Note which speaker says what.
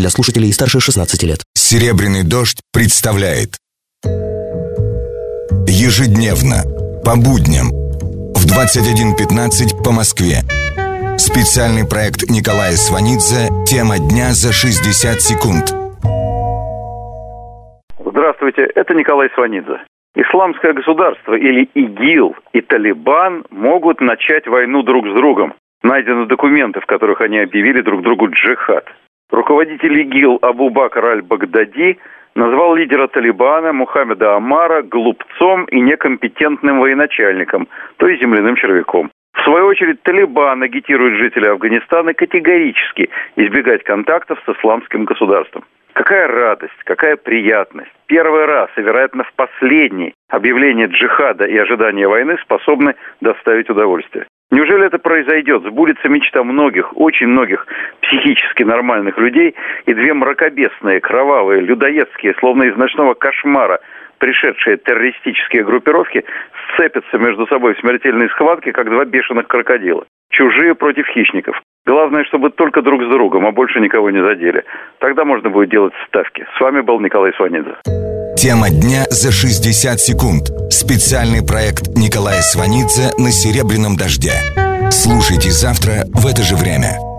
Speaker 1: для слушателей старше 16 лет.
Speaker 2: «Серебряный дождь» представляет Ежедневно, по будням, в 21.15 по Москве. Специальный проект Николая Сванидзе «Тема дня за 60 секунд».
Speaker 3: Здравствуйте, это Николай Сванидзе. Исламское государство или ИГИЛ и Талибан могут начать войну друг с другом. Найдены документы, в которых они объявили друг другу джихад. Руководитель ИГИЛ Абу Бакр аль-Багдади назвал лидера Талибана Мухаммеда Амара глупцом и некомпетентным военачальником, то есть земляным червяком. В свою очередь, Талибан агитирует жителей Афганистана категорически избегать контактов с исламским государством. Какая радость, какая приятность. Первый раз, и, вероятно, в последний, объявление джихада и ожидание войны способны доставить удовольствие. Неужели это произойдет? Сбудется мечта многих, очень многих психически нормальных людей, и две мракобесные, кровавые, людоедские, словно из ночного кошмара, пришедшие террористические группировки сцепятся между собой в смертельной схватке, как два бешеных крокодила. Чужие против хищников. Главное, чтобы только друг с другом, а больше никого не задели. Тогда можно будет делать ставки. С вами был Николай Сванидзе.
Speaker 2: Тема дня за 60 секунд. Специальный проект Николая Сванидзе на «Серебряном дожде». Слушайте завтра в это же время.